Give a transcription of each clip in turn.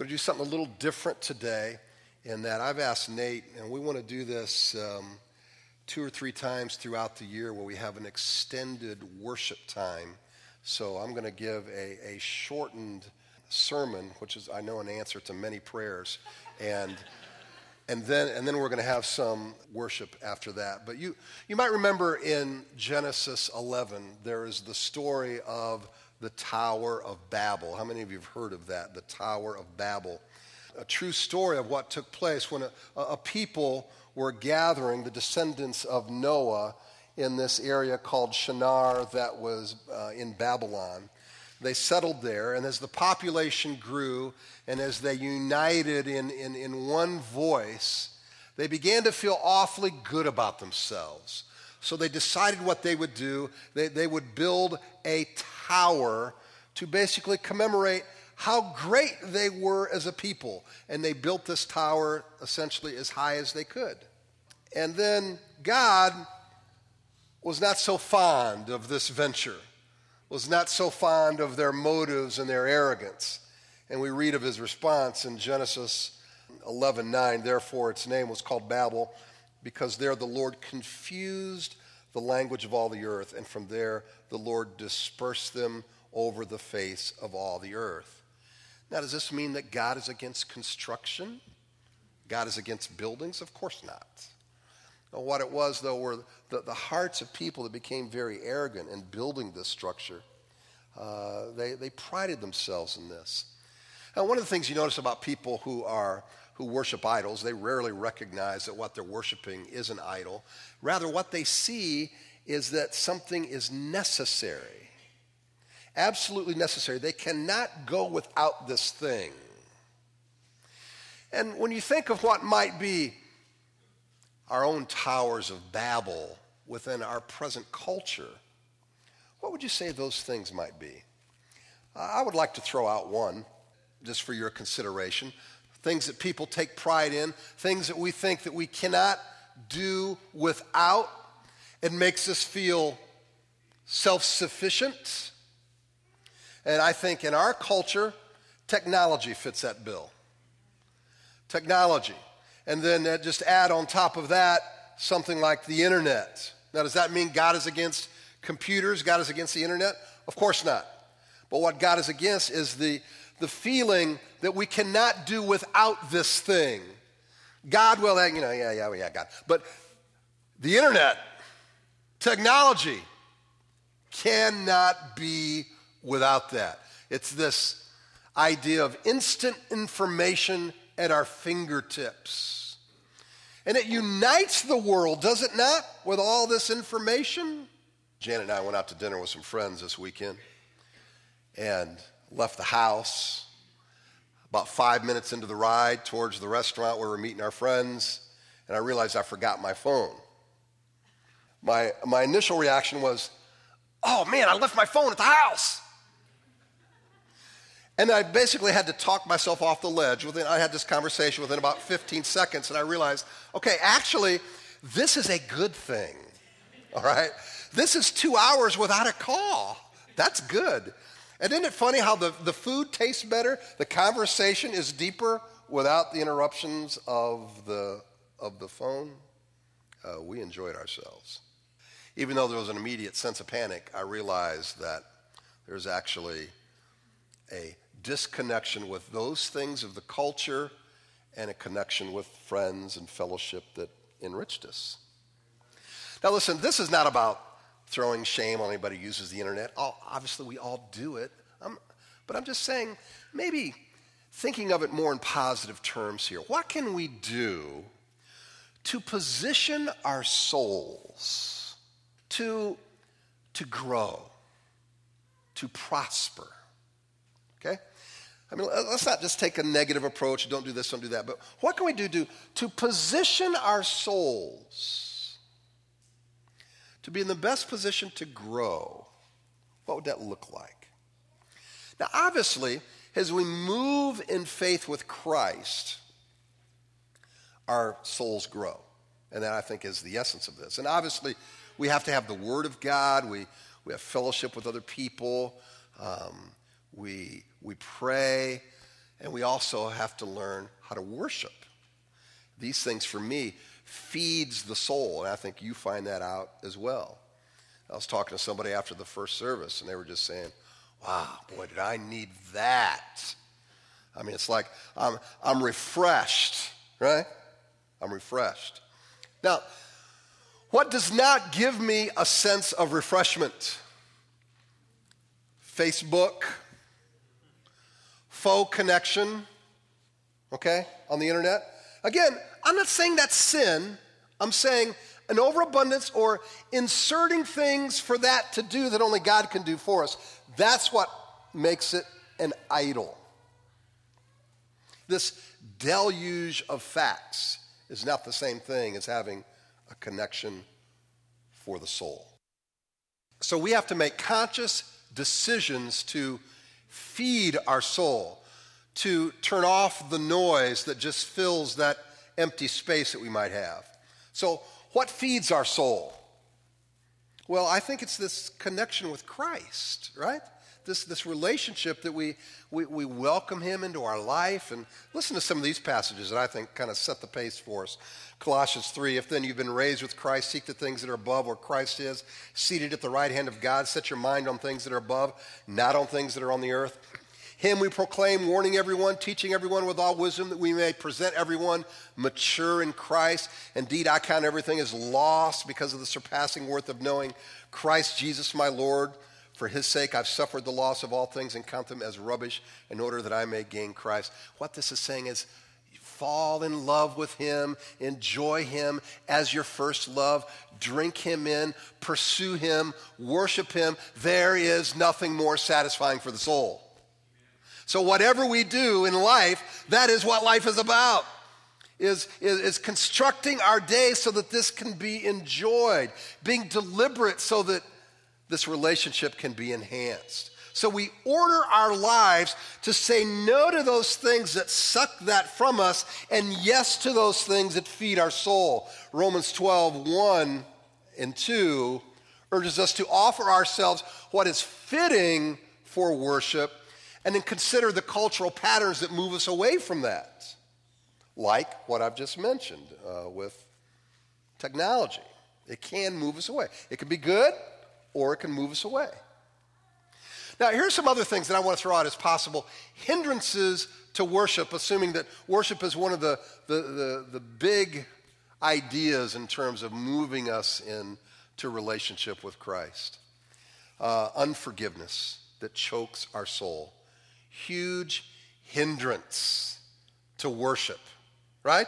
going to do something a little different today in that I've asked Nate, and we want to do this um, two or three times throughout the year where we have an extended worship time. So I'm going to give a, a shortened sermon, which is, I know, an answer to many prayers. And and then and then we're going to have some worship after that. But you you might remember in Genesis 11 there is the story of the Tower of Babel. How many of you have heard of that? The Tower of Babel. A true story of what took place when a, a people were gathering, the descendants of Noah, in this area called Shinar that was uh, in Babylon. They settled there, and as the population grew and as they united in, in, in one voice, they began to feel awfully good about themselves. So they decided what they would do. They, they would build a tower to basically commemorate how great they were as a people. And they built this tower essentially as high as they could. And then God was not so fond of this venture was not so fond of their motives and their arrogance. And we read of his response in Genesis 11:9. Therefore, its name was called Babel, because there the Lord confused the language of all the earth, and from there the Lord dispersed them over the face of all the earth. Now, does this mean that God is against construction? God is against buildings? Of course not. What it was, though, were the, the hearts of people that became very arrogant in building this structure. Uh, they, they prided themselves in this. And one of the things you notice about people who are who worship idols, they rarely recognize that what they're worshiping is an idol. Rather, what they see is that something is necessary. Absolutely necessary. They cannot go without this thing. And when you think of what might be our own towers of Babel within our present culture, what would you say those things might be? I would like to throw out one just for your consideration. Things that people take pride in, things that we think that we cannot do without. It makes us feel self-sufficient. And I think in our culture, technology fits that bill. Technology. And then just add on top of that something like the internet. Now, does that mean God is against computers? God is against the internet? Of course not. But what God is against is the, the feeling that we cannot do without this thing. God will, you know, yeah, yeah, yeah, God. But the internet, technology, cannot be without that. It's this idea of instant information at our fingertips. And it unites the world, does it not, with all this information? Janet and I went out to dinner with some friends this weekend and left the house. About five minutes into the ride towards the restaurant where we're meeting our friends, and I realized I forgot my phone. My, my initial reaction was, oh man, I left my phone at the house. And I basically had to talk myself off the ledge. Within, I had this conversation within about 15 seconds, and I realized, okay, actually, this is a good thing. All right? This is two hours without a call. That's good. And isn't it funny how the, the food tastes better? The conversation is deeper without the interruptions of the, of the phone? Uh, we enjoyed ourselves. Even though there was an immediate sense of panic, I realized that there's actually a disconnection with those things of the culture and a connection with friends and fellowship that enriched us. Now, listen, this is not about throwing shame on anybody who uses the internet. All, obviously, we all do it. I'm, but I'm just saying, maybe thinking of it more in positive terms here. What can we do to position our souls to, to grow, to prosper? Okay? I mean, let's not just take a negative approach, don't do this, don't do that, but what can we do to, to position our souls to be in the best position to grow? What would that look like? Now, obviously, as we move in faith with Christ, our souls grow. And that, I think, is the essence of this. And obviously, we have to have the Word of God, we, we have fellowship with other people. Um, we, we pray, And we also have to learn how to worship. These things, for me, feeds the soul. And I think you find that out as well. I was talking to somebody after the first service, and they were just saying, wow, boy, did I need that. I mean, it's like I'm, I'm refreshed, right? I'm refreshed. Now, what does not give me a sense of refreshment? Facebook, faux connection, okay, on the internet. Again, I'm not saying that's sin. I'm saying an overabundance or inserting things for that to do that only God can do for us. That's what makes it an idol. This deluge of facts is not the same thing as having a connection for the soul. So we have to make conscious decisions to feed our soul, to turn off the noise that just fills that empty space that we might have. So, what feeds our soul? Well, I think it's this connection with Christ, right? This, this relationship that we, we, we welcome him into our life. And listen to some of these passages that I think kind of set the pace for us. Colossians 3 If then you've been raised with Christ, seek the things that are above where Christ is, seated at the right hand of God. Set your mind on things that are above, not on things that are on the earth. Him we proclaim, warning everyone, teaching everyone with all wisdom, that we may present everyone mature in Christ. Indeed, I count everything as lost because of the surpassing worth of knowing Christ Jesus my Lord. For his sake, I've suffered the loss of all things and count them as rubbish in order that I may gain Christ. What this is saying is, fall in love with him, enjoy him as your first love, drink him in, pursue him, worship him. There is nothing more satisfying for the soul. So, whatever we do in life, that is what life is about. Is, is, is constructing our day so that this can be enjoyed, being deliberate so that this relationship can be enhanced. So we order our lives to say no to those things that suck that from us and yes to those things that feed our soul. Romans 12, 1 and 2 urges us to offer ourselves what is fitting for worship and then consider the cultural patterns that move us away from that, like what I've just mentioned uh, with technology. It can move us away. It can be good or it can move us away. Now, here's some other things that I want to throw out as possible hindrances to worship, assuming that worship is one of the, the, the, the big ideas in terms of moving us into relationship with Christ. Uh, unforgiveness that chokes our soul huge hindrance to worship, right?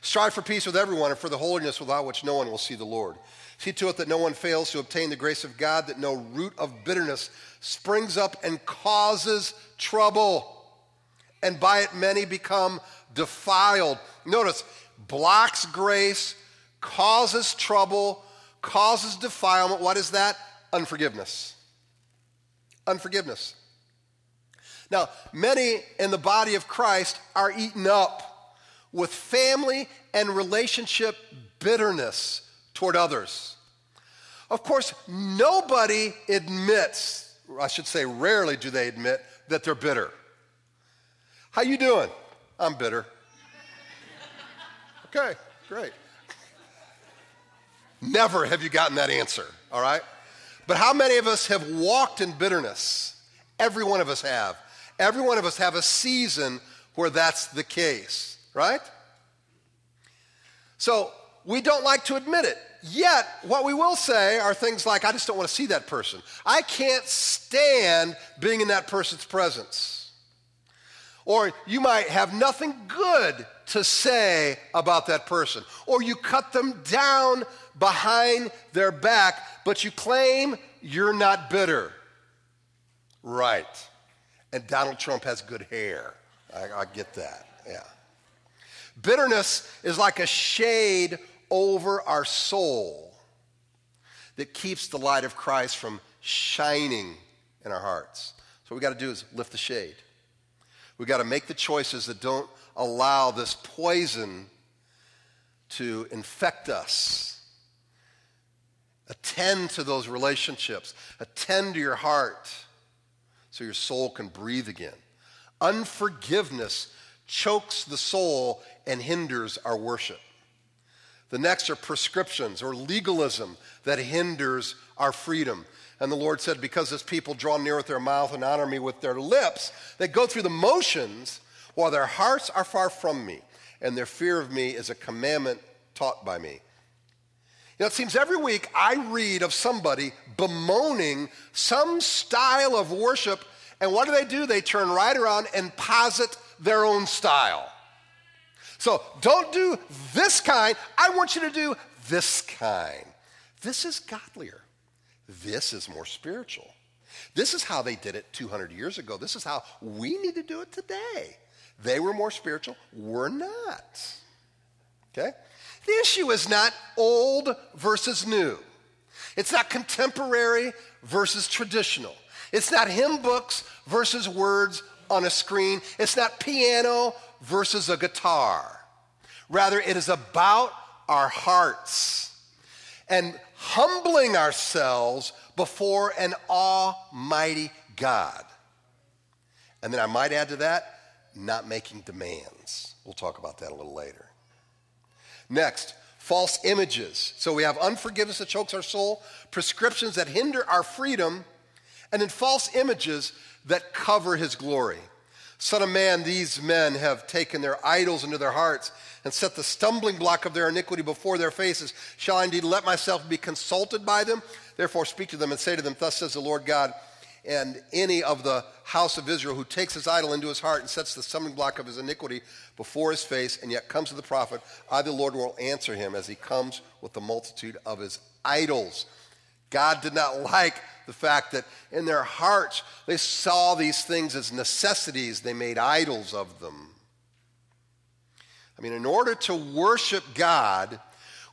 Strive for peace with everyone and for the holiness without which no one will see the Lord. See to it that no one fails to obtain the grace of God, that no root of bitterness springs up and causes trouble, and by it many become defiled. Notice, blocks grace, causes trouble, causes defilement. What is that? Unforgiveness. Unforgiveness. Now, many in the body of Christ are eaten up with family and relationship bitterness toward others. Of course, nobody admits, I should say rarely do they admit that they're bitter. How you doing? I'm bitter. Okay, great. Never have you gotten that answer, all right? But how many of us have walked in bitterness? Every one of us have. Every one of us have a season where that's the case, right? So we don't like to admit it. Yet, what we will say are things like, I just don't want to see that person. I can't stand being in that person's presence. Or you might have nothing good to say about that person. Or you cut them down behind their back, but you claim you're not bitter. Right and Donald Trump has good hair. I, I get that, yeah. Bitterness is like a shade over our soul that keeps the light of Christ from shining in our hearts. So what we got to do is lift the shade. We got to make the choices that don't allow this poison to infect us. Attend to those relationships. Attend to your heart so your soul can breathe again. Unforgiveness chokes the soul and hinders our worship. The next are prescriptions or legalism that hinders our freedom. And the Lord said, Because this people draw near with their mouth and honor me with their lips, they go through the motions while their hearts are far from me, and their fear of me is a commandment taught by me. Know, it seems every week I read of somebody bemoaning some style of worship, and what do they do? They turn right around and posit their own style. So don't do this kind. I want you to do this kind. This is godlier. This is more spiritual. This is how they did it 200 years ago. This is how we need to do it today. They were more spiritual. We're not. Okay? The issue is not old versus new. It's not contemporary versus traditional. It's not hymn books versus words on a screen. It's not piano versus a guitar. Rather, it is about our hearts and humbling ourselves before an almighty God. And then I might add to that, not making demands. We'll talk about that a little later. Next, false images. So we have unforgiveness that chokes our soul, prescriptions that hinder our freedom, and then false images that cover his glory. Son of man, these men have taken their idols into their hearts and set the stumbling block of their iniquity before their faces. Shall I indeed let myself be consulted by them? Therefore, speak to them and say to them, Thus says the Lord God, and any of the house of Israel who takes his idol into his heart and sets the stumbling block of his iniquity before his face, and yet comes to the prophet, I, the Lord, will answer him as he comes with the multitude of his idols. God did not like the fact that in their hearts they saw these things as necessities, they made idols of them. I mean, in order to worship God,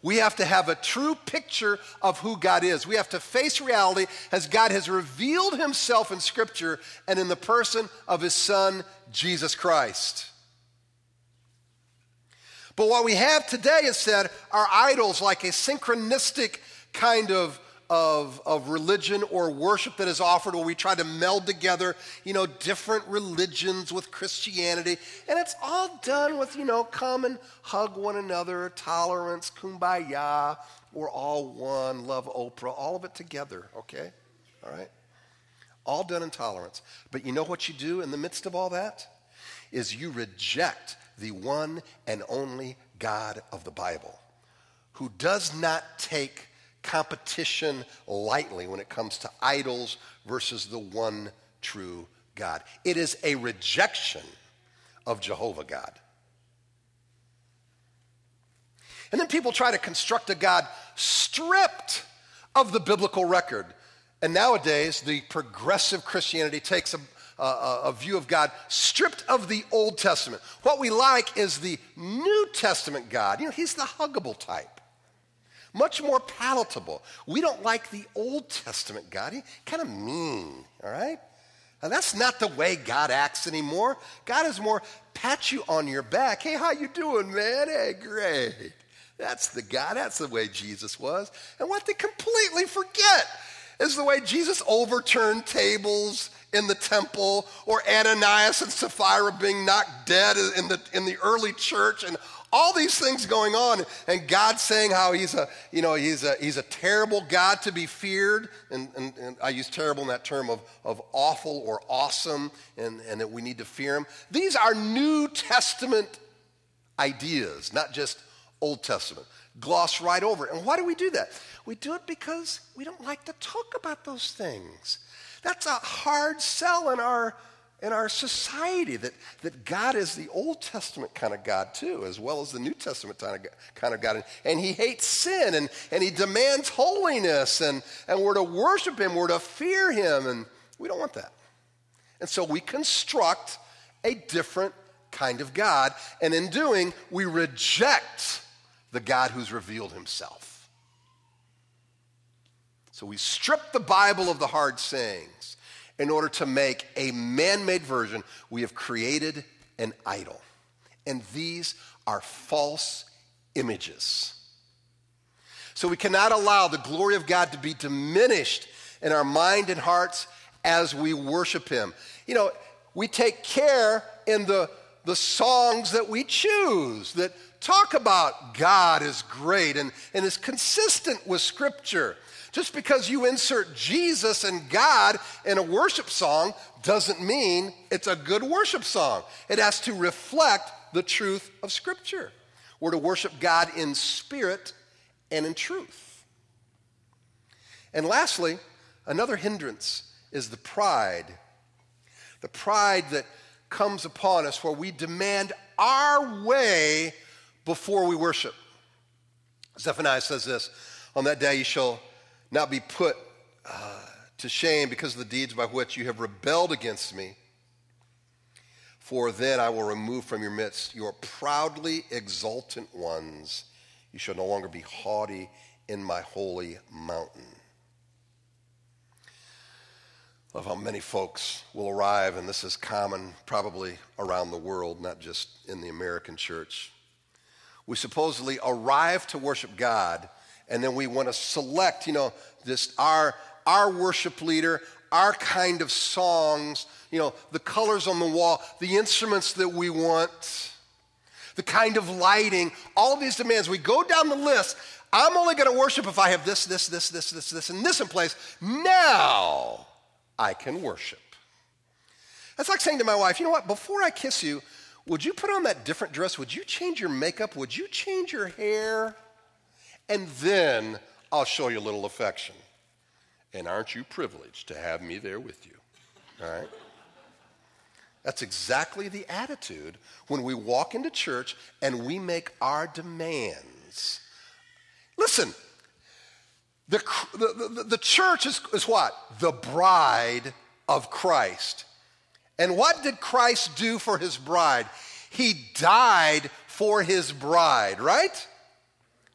we have to have a true picture of who God is. We have to face reality as God has revealed himself in Scripture and in the person of his Son, Jesus Christ. But what we have today instead are idols like a synchronistic kind of of, of religion or worship that is offered where we try to meld together, you know, different religions with Christianity. And it's all done with, you know, come and hug one another, tolerance, kumbaya, we're all one, love Oprah, all of it together, okay? All right? All done in tolerance. But you know what you do in the midst of all that? Is you reject the one and only God of the Bible, who does not take competition lightly when it comes to idols versus the one true God. It is a rejection of Jehovah God. And then people try to construct a God stripped of the biblical record. And nowadays, the progressive Christianity takes a, a, a, view of God stripped of the Old Testament. What we like is the New Testament God. You know, he's the huggable type much more palatable. We don't like the Old Testament God. He kind of mean, all right? Now that's not the way God acts anymore. God is more pat you on your back. Hey, how you doing, man? Hey, great. That's the God. That's the way Jesus was. And what they completely forget is the way Jesus overturned tables in the temple or Ananias and Sapphira being knocked dead in the, in the early church and all these things going on and god saying how he's a you know he's a he's a terrible god to be feared and, and, and i use terrible in that term of, of awful or awesome and, and that we need to fear him. These are new testament ideas not just old testament. Gloss right over. It. and why do we do that? We do it because we don't like to talk about those things that's a hard sell in our in our society that, that God is the Old Testament kind of God too, as well as the New Testament kind of, God. And, and he hates sin and, and he demands holiness and, and we're to worship him, we're to fear him, and we don't want that. And so we construct a different kind of God, and in doing, we reject the God who's revealed himself. So we strip the Bible of the hard sayings in order to make a man made version, we have created an idol. And these are false images. So we cannot allow the glory of God to be diminished in our mind and hearts as we worship Him. You know, we take care in the, the songs that we choose that talk about God is great and, and is consistent with Scripture. Just because you insert Jesus and God in a worship song doesn't mean it's a good worship song. It has to reflect the truth of Scripture. We're to worship God in spirit and in truth. And lastly, another hindrance is the pride. The pride that comes upon us where we demand our way before we worship. Zephaniah says this On that day you shall not be put uh, to shame because of the deeds by which you have rebelled against me. For then I will remove from your midst your proudly exultant ones. You shall no longer be haughty in my holy mountain. Love how many folks will arrive, and this is common probably around the world, not just in the American church. We supposedly arrive to worship God, and then we want to select, you know, this our our worship leader, our kind of songs, you know, the colors on the wall, the instruments that we want, the kind of lighting, all these demands. We go down the list. I'm only going to worship if I have this, this, this, this, this, this, and this in place. Now I can worship. That's like saying to my wife, you know what, before I kiss you, would you put on that different dress? Would you change your makeup? Would you change your hair? And then I'll show you a little affection. And aren't you privileged to have me there with you? All right? That's exactly the attitude when we walk into church and we make our demands. Listen, the, the, the, the church is, is what? The bride of Christ. And what did Christ do for his bride? He died for his bride, right?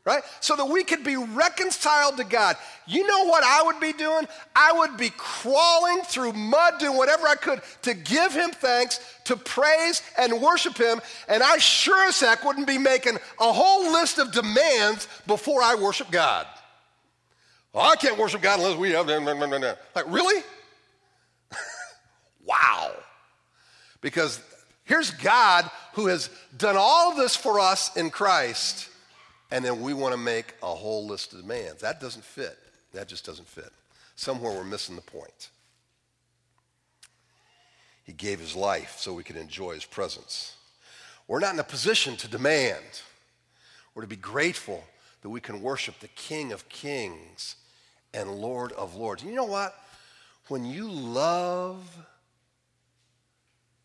Right? So that we could be reconciled to God. You know what I would be doing? I would be crawling through mud, doing whatever I could to give Him thanks, to praise and worship Him. And I sure as heck wouldn't be making a whole list of demands before I worship God. Well, I can't worship God unless we have. Like, really? wow. Because here's God who has done all this for us in Christ and then we want to make a whole list of demands. That doesn't fit. That just doesn't fit. Somewhere we're missing the point. He gave his life so we could enjoy his presence. We're not in a position to demand. We're to be grateful that we can worship the King of Kings and Lord of Lords. you know what? When you love,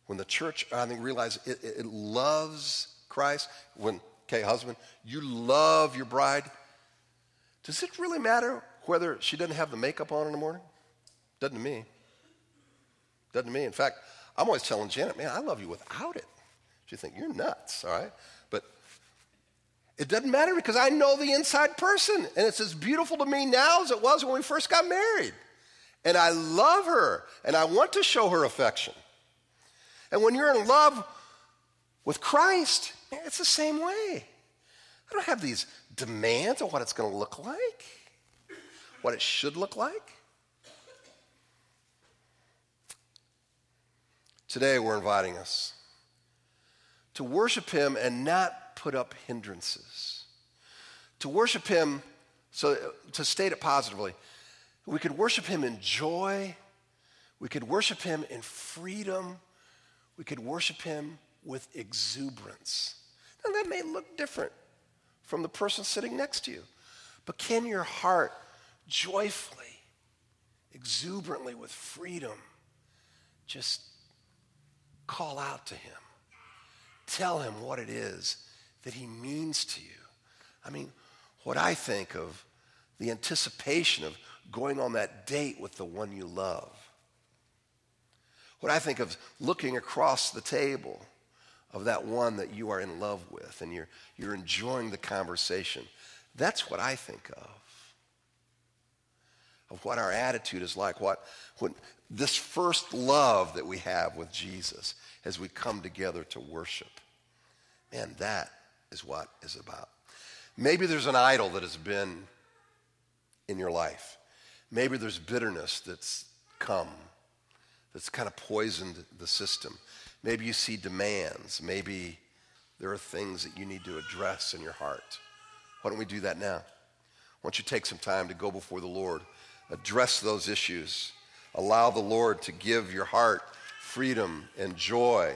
when the church, I think, realizes it, it, it loves Christ, when Okay, husband, you love your bride. Does it really matter whether she doesn't have the makeup on in the morning? Doesn't to me. Doesn't to me. In fact, I'm always telling Janet, man, I love you without it. She think you're nuts, all right? But it doesn't matter because I know the inside person, and it's as beautiful to me now as it was when we first got married. And I love her, and I want to show her affection. And when you're in love with Christ, it's the same way. I don't have these demands on what it's going to look like, what it should look like. Today, we're inviting us to worship Him and not put up hindrances. To worship Him, so to state it positively, we could worship Him in joy, we could worship Him in freedom, we could worship Him with exuberance. Now, that may look different from the person sitting next to you, but can your heart joyfully, exuberantly, with freedom, just call out to Him? Tell Him what it is that He means to you. I mean, what I think of the anticipation of going on that date with the one you love. What I think of looking across the table of that one that you are in love with and you're, you're enjoying the conversation. That's what I think of. Of what our attitude is like, what when this first love that we have with Jesus as we come together to worship. Man, that is what is about. Maybe there's an idol that has been in your life. Maybe there's bitterness that's come that's kind of poisoned the system. Maybe you see demands. Maybe there are things that you need to address in your heart. Why don't we do that now? Why don't you take some time to go before the Lord, address those issues, allow the Lord to give your heart freedom and joy